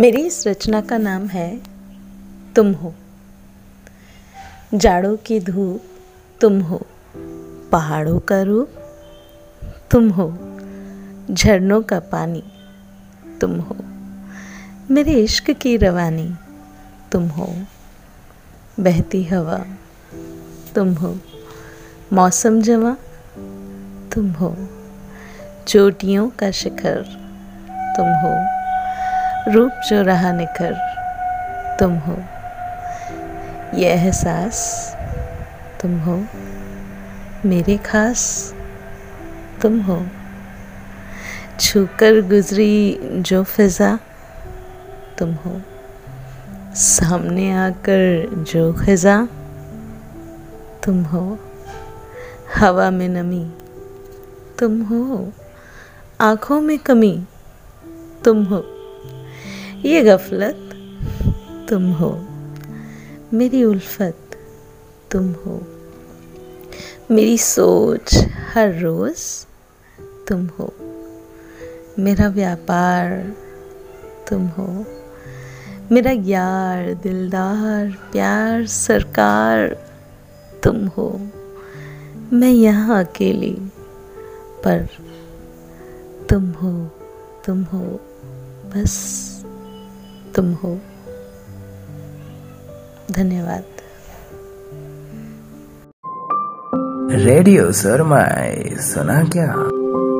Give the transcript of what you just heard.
मेरी इस रचना का नाम है तुम हो। जाड़ों की धूप तुम हो, पहाड़ों का रूप तुम हो, झरनों का पानी तुम हो। मेरे इश्क की रवानी तुम हो, बहती हवा तुम हो, मौसम जमा तुम हो, चोटियों का शिखर तुम हो। रूप जो रहा निखर, तुम हो। ये एहसास, तुम हो। मेरे खास, तुम हो। छूकर गुजरी जो फिज़ा, तुम हो। सामने आकर जो खिजा, तुम हो। हवा में नमी, तुम हो। आँखों में कमी तुम हो। ये गफलत तुम हो। मेरी उल्फत तुम हो। मेरी सोच हर रोज़ तुम हो। मेरा व्यापार तुम हो। मेरा यार, दिलदार, प्यार, सरकार तुम हो। मैं यहाँ अकेली पर तुम हो। तुम हो बस तुम हो। धन्यवाद। रेडियो सर मैं सुना क्या?